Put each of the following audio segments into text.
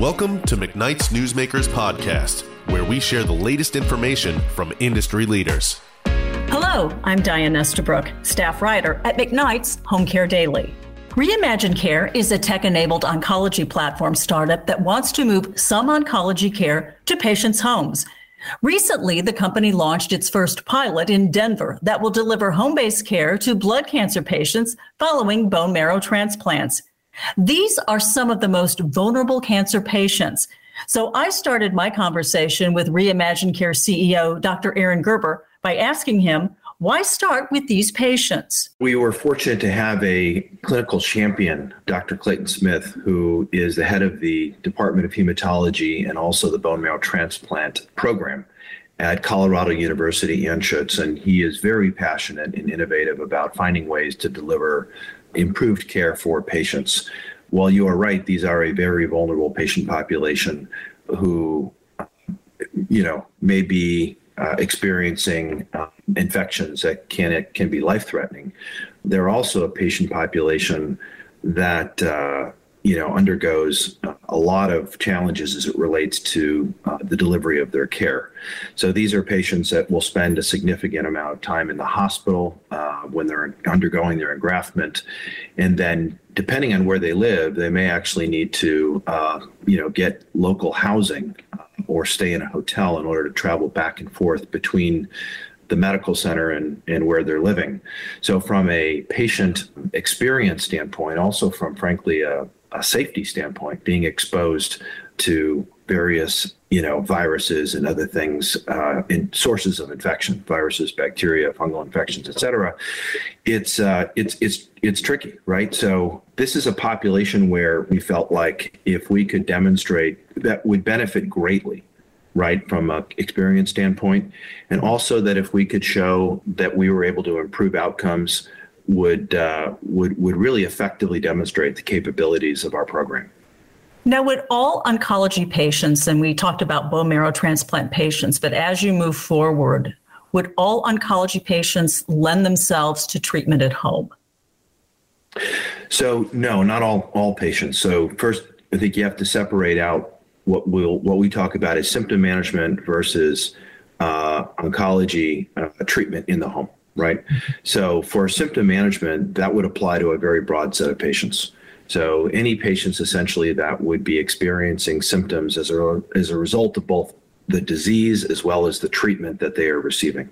Welcome to McKnight's Newsmakers Podcast, where we share the latest information from industry leaders. Hello, I'm Diane Estabrook, staff writer at McKnight's Home Care Daily. Reimagine Care is a tech enabled oncology platform startup that wants to move some oncology care to patients' homes. Recently, the company launched its first pilot in Denver that will deliver home based care to blood cancer patients following bone marrow transplants. These are some of the most vulnerable cancer patients. So I started my conversation with Reimagine Care CEO Dr. Aaron Gerber by asking him why start with these patients? We were fortunate to have a clinical champion, Dr. Clayton Smith, who is the head of the Department of Hematology and also the bone marrow transplant program at Colorado University Anschutz. And he is very passionate and innovative about finding ways to deliver improved care for patients. While you are right, these are a very vulnerable patient population who, you know, may be uh, experiencing uh, infections that can it can be life threatening. They're also a patient population that uh, you know undergoes a lot of challenges as it relates to uh, the delivery of their care. So these are patients that will spend a significant amount of time in the hospital uh, when they're undergoing their engraftment, and then depending on where they live, they may actually need to uh, you know get local housing or stay in a hotel in order to travel back and forth between the medical center and, and where they're living. So, from a patient experience standpoint, also from frankly a, a safety standpoint, being exposed to various you know viruses and other things uh, in sources of infection viruses bacteria fungal infections etc it's uh, it's it's it's tricky right? So this is a population where we felt like if we could demonstrate that would benefit greatly right from a experience standpoint and also that if we could show that we were able to improve outcomes would uh, would would really effectively demonstrate the capabilities of our program. Now would all oncology patients and we talked about bone marrow transplant patients but as you move forward would all oncology patients lend themselves to treatment at home? So no not all all patients. So first i think you have to separate out what we'll what we talk about is symptom management versus uh, oncology uh, treatment in the home, right? So for symptom management, that would apply to a very broad set of patients. So any patients essentially that would be experiencing symptoms as a as a result of both the disease as well as the treatment that they are receiving.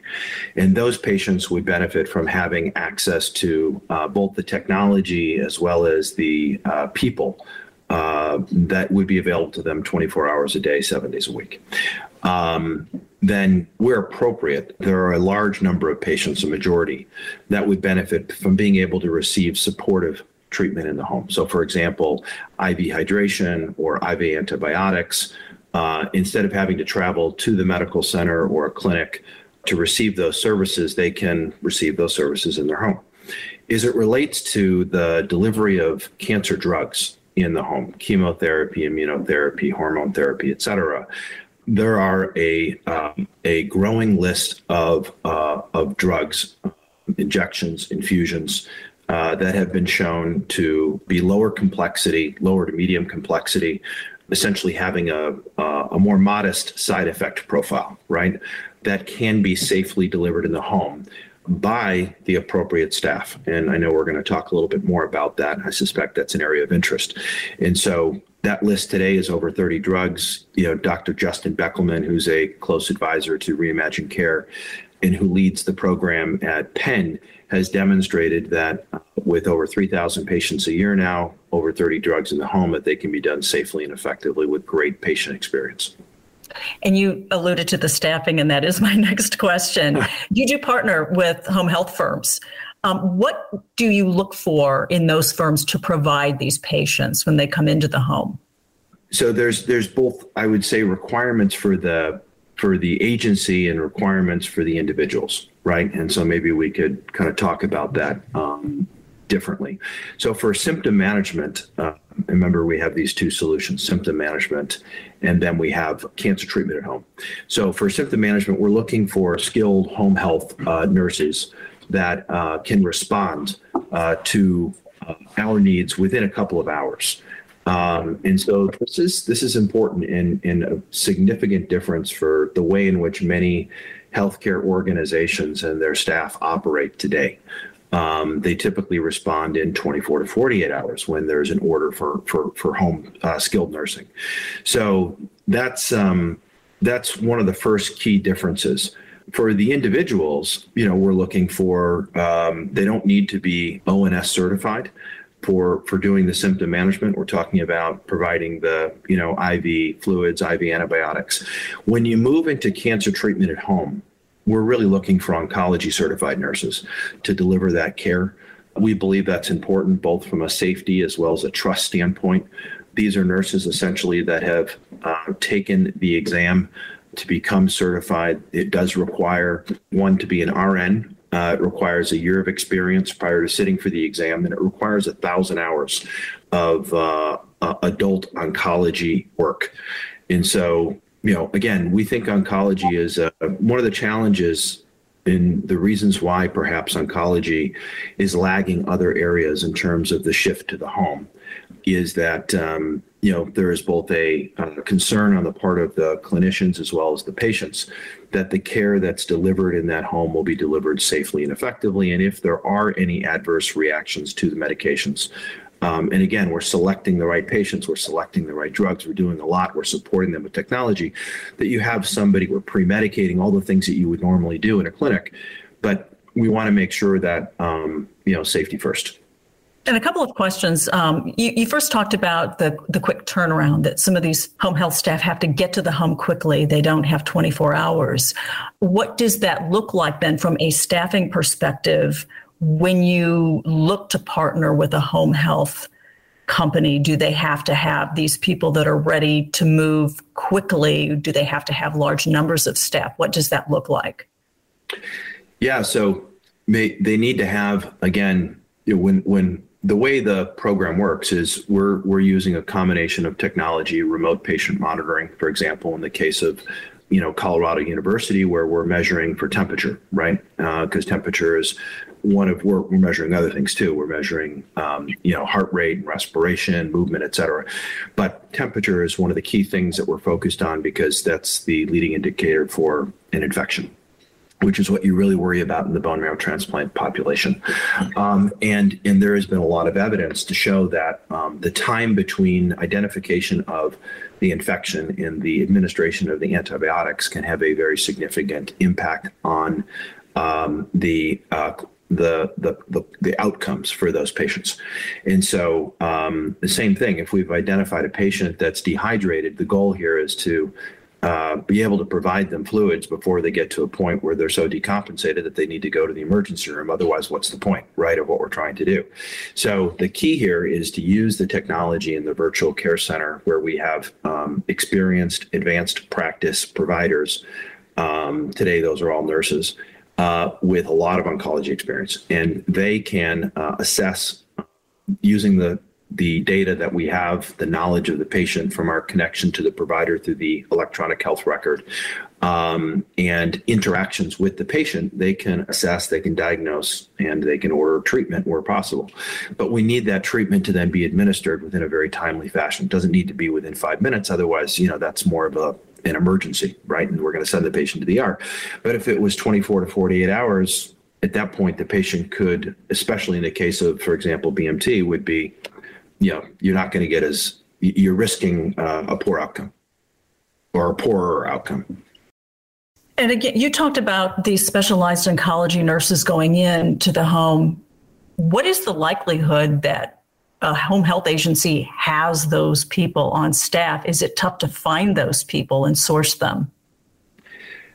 And those patients would benefit from having access to uh, both the technology as well as the uh, people uh, that would be available to them 24 hours a day, seven days a week. Um, then, where appropriate, there are a large number of patients, a majority, that would benefit from being able to receive supportive treatment in the home. So, for example, IV hydration or IV antibiotics, uh, instead of having to travel to the medical center or a clinic to receive those services, they can receive those services in their home. As it relates to the delivery of cancer drugs, in the home chemotherapy immunotherapy hormone therapy et cetera there are a um, a growing list of uh, of drugs injections infusions uh, that have been shown to be lower complexity lower to medium complexity essentially having a, a more modest side effect profile right that can be safely delivered in the home by the appropriate staff. And I know we're going to talk a little bit more about that. I suspect that's an area of interest. And so that list today is over 30 drugs. You know, Dr. Justin Bekelman, who's a close advisor to Reimagine Care and who leads the program at Penn, has demonstrated that uh, with over 3,000 patients a year now, over 30 drugs in the home, that they can be done safely and effectively with great patient experience. And you alluded to the staffing, and that is my next question. you do partner with home health firms. Um, what do you look for in those firms to provide these patients when they come into the home? So there's there's both I would say requirements for the for the agency and requirements for the individuals, right? And so maybe we could kind of talk about that um, differently. So for symptom management, uh, remember we have these two solutions symptom management and then we have cancer treatment at home so for symptom management we're looking for skilled home health uh, nurses that uh, can respond uh, to uh, our needs within a couple of hours Um, and so this is this is important and, in a significant difference for the way in which many healthcare organizations and their staff operate today. Um, they typically respond in 24 to 48 hours when there's an order for for for home uh, skilled nursing. So that's um, that's one of the first key differences. For the individuals, you know, we're looking for um, they don't need to be ONS certified for for doing the symptom management. We're talking about providing the you know IV fluids, IV antibiotics. When you move into cancer treatment at home, we're really looking for oncology certified nurses to deliver that care. We believe that's important both from a safety as well as a trust standpoint. These are nurses essentially that have uh, taken the exam to become certified. It does require one to be an RN. Uh, it requires a year of experience prior to sitting for the exam, and it requires a thousand hours of uh, uh, adult oncology work. And so you know, again, we think oncology is uh, one of the challenges in the reasons why perhaps oncology is lagging other areas in terms of the shift to the home is that um, you know there is both a, a, concern on the part of the clinicians as well as the patients that the care that's delivered in that home will be delivered safely and effectively and if there are any adverse reactions to the medications um, and again, we're selecting the right patients, we're selecting the right drugs, we're doing a lot, we're supporting them with technology. That you have somebody, we're pre medicating all the things that you would normally do in a clinic, but we want to make sure that, um, you know, safety first. And a couple of questions. Um, you, you, first talked about the, the quick turnaround that some of these home health staff have to get to the home quickly. They don't have 24 hours. What does that look like then from a staffing perspective? when you look to partner with a home health company, do they have to have these people that are ready to move quickly? Do they have to have large numbers of staff? What does that look like? Yeah, so they, they need to have again when when the way the program works is we're we're using a combination of technology, remote patient monitoring, for example, in the case of you know Colorado University, where we're measuring for temperature, right? Because uh, temperature is one of we're, we're measuring other things too. We're measuring, um, you know, heart rate, respiration, movement, et cetera. But temperature is one of the key things that we're focused on because that's the leading indicator for an infection which is what you really worry about in the bone marrow transplant population. Um, and, and there has been a lot of evidence to show that um, the time between identification of the infection and the administration of the antibiotics can have a very significant impact on um, the uh, the, the, the, the, outcomes for those patients. And so um, the same thing, if we've identified a patient that's dehydrated, the goal here is to uh, be able to provide them fluids before they get to a point where they're so decompensated that they need to go to the emergency room. Otherwise, what's the point, right, of what we're trying to do? So the key here is to use the technology in the virtual care center where we have um, experienced, advanced practice providers. Um, today, those are all nurses uh, with a lot of oncology experience, and they can uh, assess using the the data that we have, the knowledge of the patient from our connection to the provider through the electronic health record, um, and interactions with the patient, they can assess, they can diagnose, and they can order treatment where possible. But we need that treatment to then be administered within a very timely fashion. It doesn't need to be within five minutes. Otherwise, you know, that's more of a an emergency, right? And we're going to send the patient to the ER. But if it was 24 to 48 hours, at that point, the patient could, especially in the case of, for example, BMT, would be, you know, you're not going to get as, you're risking uh, a poor outcome or a poorer outcome. And again, you talked about these specialized oncology nurses going in to the home. What is the likelihood that a home health agency has those people on staff? Is it tough to find those people and source them?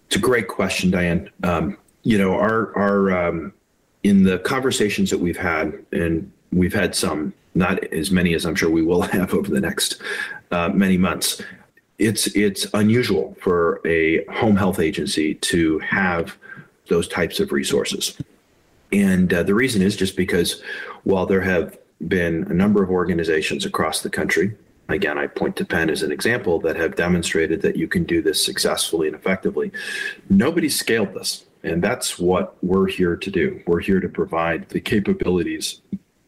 It's a great question, Diane. Um, you know, our our um, in the conversations that we've had, and we've had some, not as many as I'm sure we will have over the next uh, many months. It's it's unusual for a home health agency to have those types of resources, and uh, the reason is just because while there have been a number of organizations across the country. Again, I point to Penn as an example that have demonstrated that you can do this successfully and effectively. Nobody scaled this, and that's what we're here to do. We're here to provide the capabilities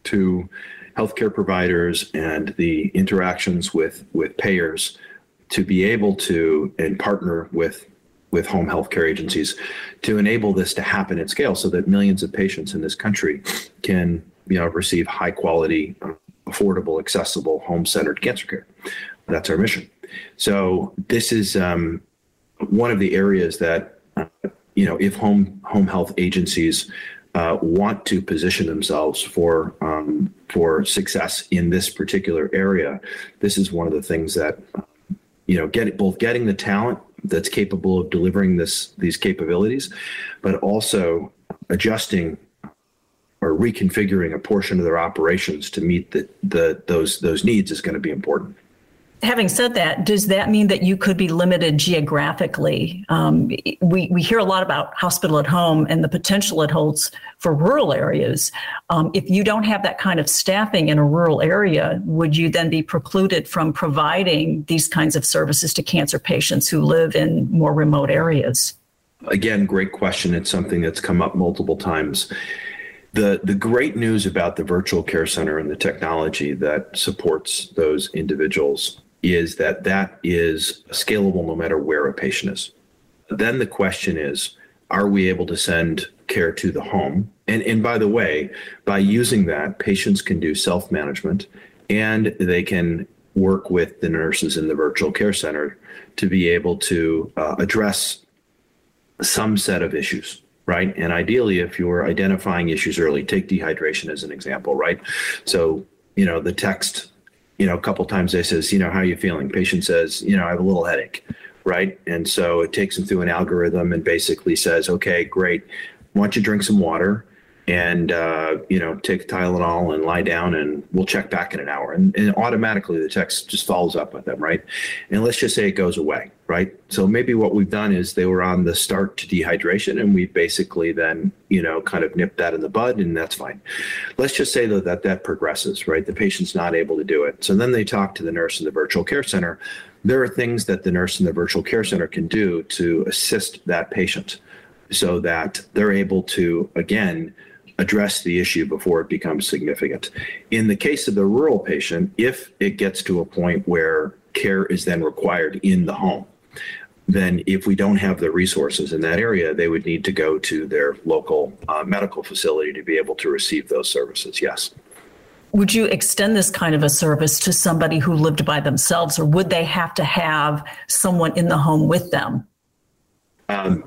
to healthcare providers and the interactions with with payers to be able to and partner with with home healthcare agencies to enable this to happen at scale so that millions of patients in this country can you know receive high quality affordable accessible home centered cancer care. That's our mission. So this is um, one of the areas that uh, you know if home home health agencies uh, want to position themselves for um, for success in this particular area. This is one of the things that you know get both getting the talent that's capable of delivering this these capabilities, but also adjusting or reconfiguring a portion of their operations to meet the, the those those needs is going to be important having said that, does that mean that you could be limited geographically? Um, we, we hear a lot about hospital at home and the potential it holds for rural areas. Um, if you don't have that kind of staffing in a rural area, would you then be precluded from providing these kinds of services to cancer patients who live in more remote areas? Again, great question. It's something that's come up multiple times. The, the great news about the virtual care center and the technology that supports those individuals is that that is scalable no matter where a patient is. Then the question is, are we able to send care to the home? And, and by the way, by using that, patients can do self management and they can work with the nurses in the virtual care center to be able to uh, address some set of issues right? And ideally, if you're identifying issues early, take dehydration as an example, right? So, you know, the text you know, a couple times they says, you know, how are you feeling? Patient says, you know, I have a little headache, right? And so it takes them through an algorithm and basically says, okay, great. Why don't you drink some water? and uh, you know take Tylenol and lie down and we'll check back in an hour and, and, automatically the text just follows up with them right and let's just say it goes away right? So maybe what we've done is they were on the start to dehydration and we basically then you know kind of nipped that in the bud and that's fine. Let's just say though that that progresses right? The patient's not able to do it. So then they talk to the nurse in the virtual care center. There are things that the nurse in the virtual care center can do to assist that patient so that they're able to again address the issue before it becomes significant. In the case of the rural patient, if it gets to a point where care is then required in the home, then if we don't have the resources in that area, they would need to go to their local uh, medical facility to be able to receive those services. Yes. Would you extend this kind of a service to somebody who lived by themselves, or would they have to have someone in the home with them? Um,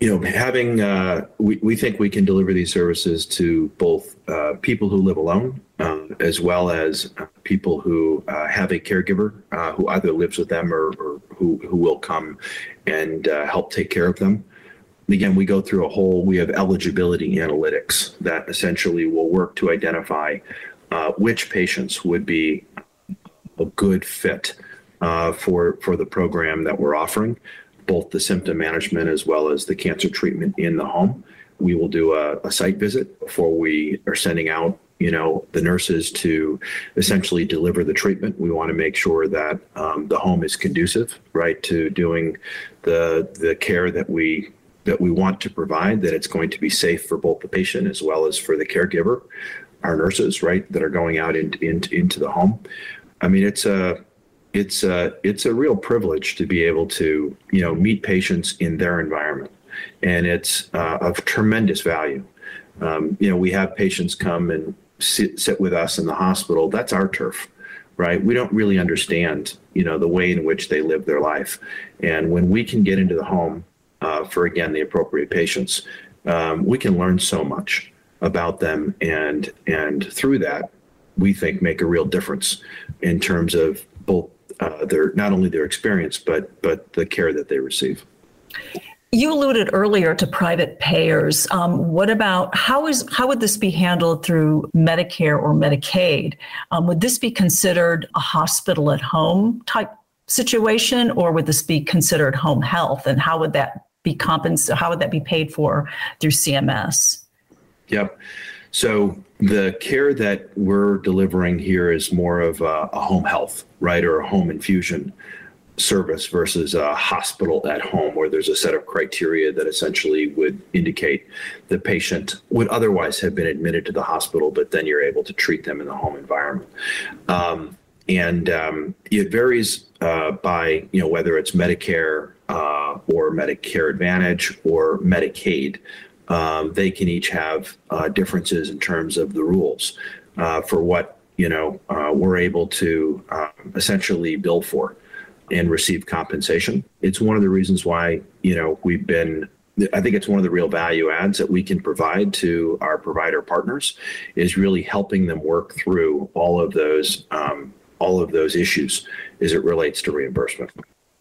you know, having uh, we, we think we can deliver these services to both uh, people who live alone um, as well as uh, people who uh, have a caregiver uh, who either lives with them or, or who, who will come and uh, help take care of them. Again, we go through a whole, we have eligibility analytics that essentially will work to identify which patients would be a good fit for, for the program that we're offering both the symptom management as well as the cancer treatment in the home. We will do a, a site visit before we are sending out you know the nurses to essentially deliver the treatment. We want to make sure that um, the home is conducive right to doing the the care that we that we want to provide that it's going to be safe for both the patient as well as for the caregiver our nurses right that are going out into into, into the home. I mean it's a it's a it's a real privilege to be able to you know meet patients in their environment, and it's uh, of tremendous value. Um, you know, we have patients come and sit, sit with us in the hospital. That's our turf, right? We don't really understand you know the way in which they live their life, and when we can get into the home uh, for again the appropriate patients, um, we can learn so much about them, and and through that, we think make a real difference in terms of both uh, their not only their experience but but the care that they receive. You alluded earlier to private payers. Um, what about how is how would this be handled through Medicare or Medicaid? Um, would this be considered a hospital at home type situation, or would this be considered home health? And how would that be compensated? How would that be paid for through CMS? Yep. So the care that we're delivering here is more of a, a home health, right, or a home infusion. Service versus a hospital at home, where there's a set of criteria that essentially would indicate the patient would otherwise have been admitted to the hospital, but then you're able to treat them in the home environment. Um, and um, it varies uh, by you know whether it's Medicare uh, or Medicare Advantage or Medicaid. Um, they can each have uh, differences in terms of the rules uh, for what you know uh, we're able to um, essentially bill for and receive compensation. It's one of the reasons why you know we've been I think it's one of the real value adds that we can provide to our provider partners is really helping them work through all of those um, all of those issues as it relates to reimbursement.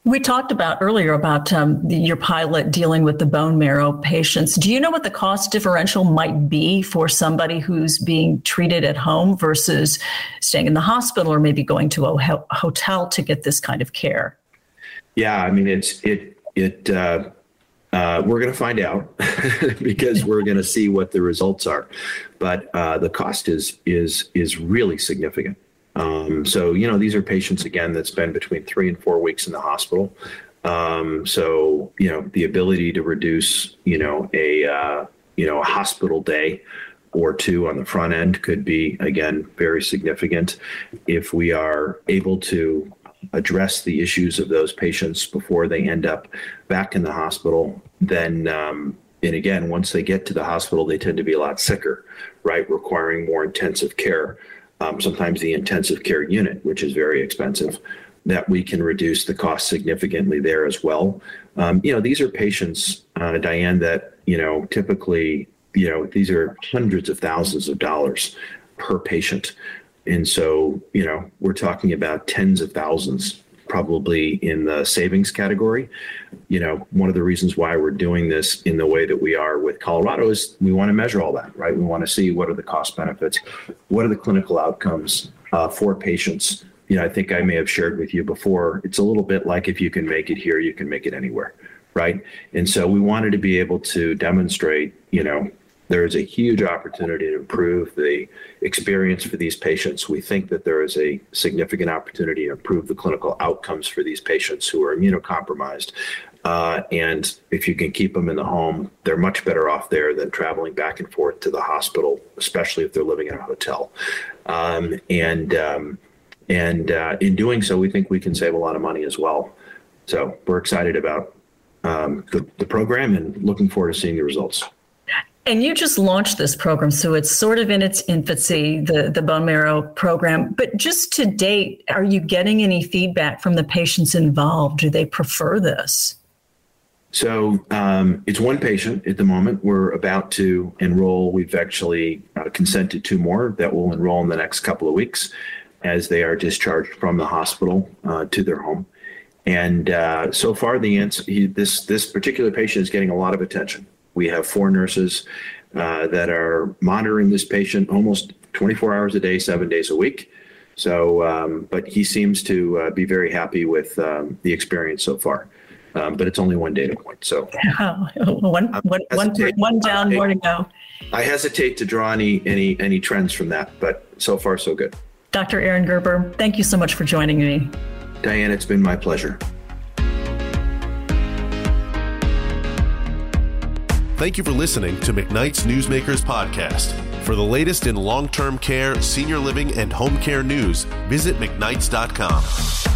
We talked about earlier about um, your pilot dealing with the bone marrow patients. Do you know what the cost differential might be for somebody who's being treated at home versus staying in the hospital or maybe going to a ho- hotel to get this kind of care? Yeah, I mean it's it it. Uh, uh, we're going to find out because we're going to see what the results are, but uh, the cost is is is really significant. Um, so, you know, these are patients, again, that spend between three and four weeks in the hospital. Um, so, you know, the ability to reduce, you know, a, uh, you know, a hospital day or two on the front end could be, again, very significant. If we are able to address the issues of those patients before they end up back in the hospital, then, um, and again, once they get to the hospital, they tend to be a lot sicker, right? Requiring more intensive care um, sometimes the intensive care unit, which is very expensive, that we can reduce the cost significantly there as well. Um, you know, these are patients, uh, Diane, that, you know, typically, you know, these are hundreds of thousands of dollars per patient. And so, you know, we're talking about tens of thousands probably in the savings category. You know, one of the reasons why we're doing this in the way that we are with Colorado is we want to measure all that, right? We want to see what are the cost benefits, what are the clinical outcomes uh, for patients. You know, I think I may have shared with you before. It's a little bit like if you can make it here, you can make it anywhere, right? And so we wanted to be able to demonstrate, you know, there is a huge opportunity to improve the experience for these patients. We think that there is a significant opportunity to improve the clinical outcomes for these patients who are immunocompromised. Uh, and if you can keep them in the home, they're much better off there than traveling back and forth to the hospital, especially if they're living in a hotel. Um, and um, and uh, in doing so, we think we can save a lot of money as well. So we're excited about um, the, the program and looking forward to seeing the results. And you just launched this program, so it's sort of in its infancy, the, the bone marrow program. But just to date, are you getting any feedback from the patients involved? Do they prefer this? So um, it's one patient at the moment. We're about to enroll. We've actually uh, consented two more that will enroll in the next couple of weeks as they are discharged from the hospital uh, to their home. And uh, so far, the answer, he, this this particular patient is getting a lot of attention. We have four nurses uh, that are monitoring this patient almost 24 hours a day, seven days a week. So, um, but he seems to uh, be very happy with um, the experience so far. Um, but it's only one data point. So, oh, one, one, one, one down, more to go. I hesitate to draw any any any trends from that, but so far so good. Dr. Aaron Gerber, thank you so much for joining me. Diane, it's been my pleasure. Thank you for listening to McKnight's Newsmakers podcast. For the latest in long term care, senior living, and home care news, visit McKnights.com.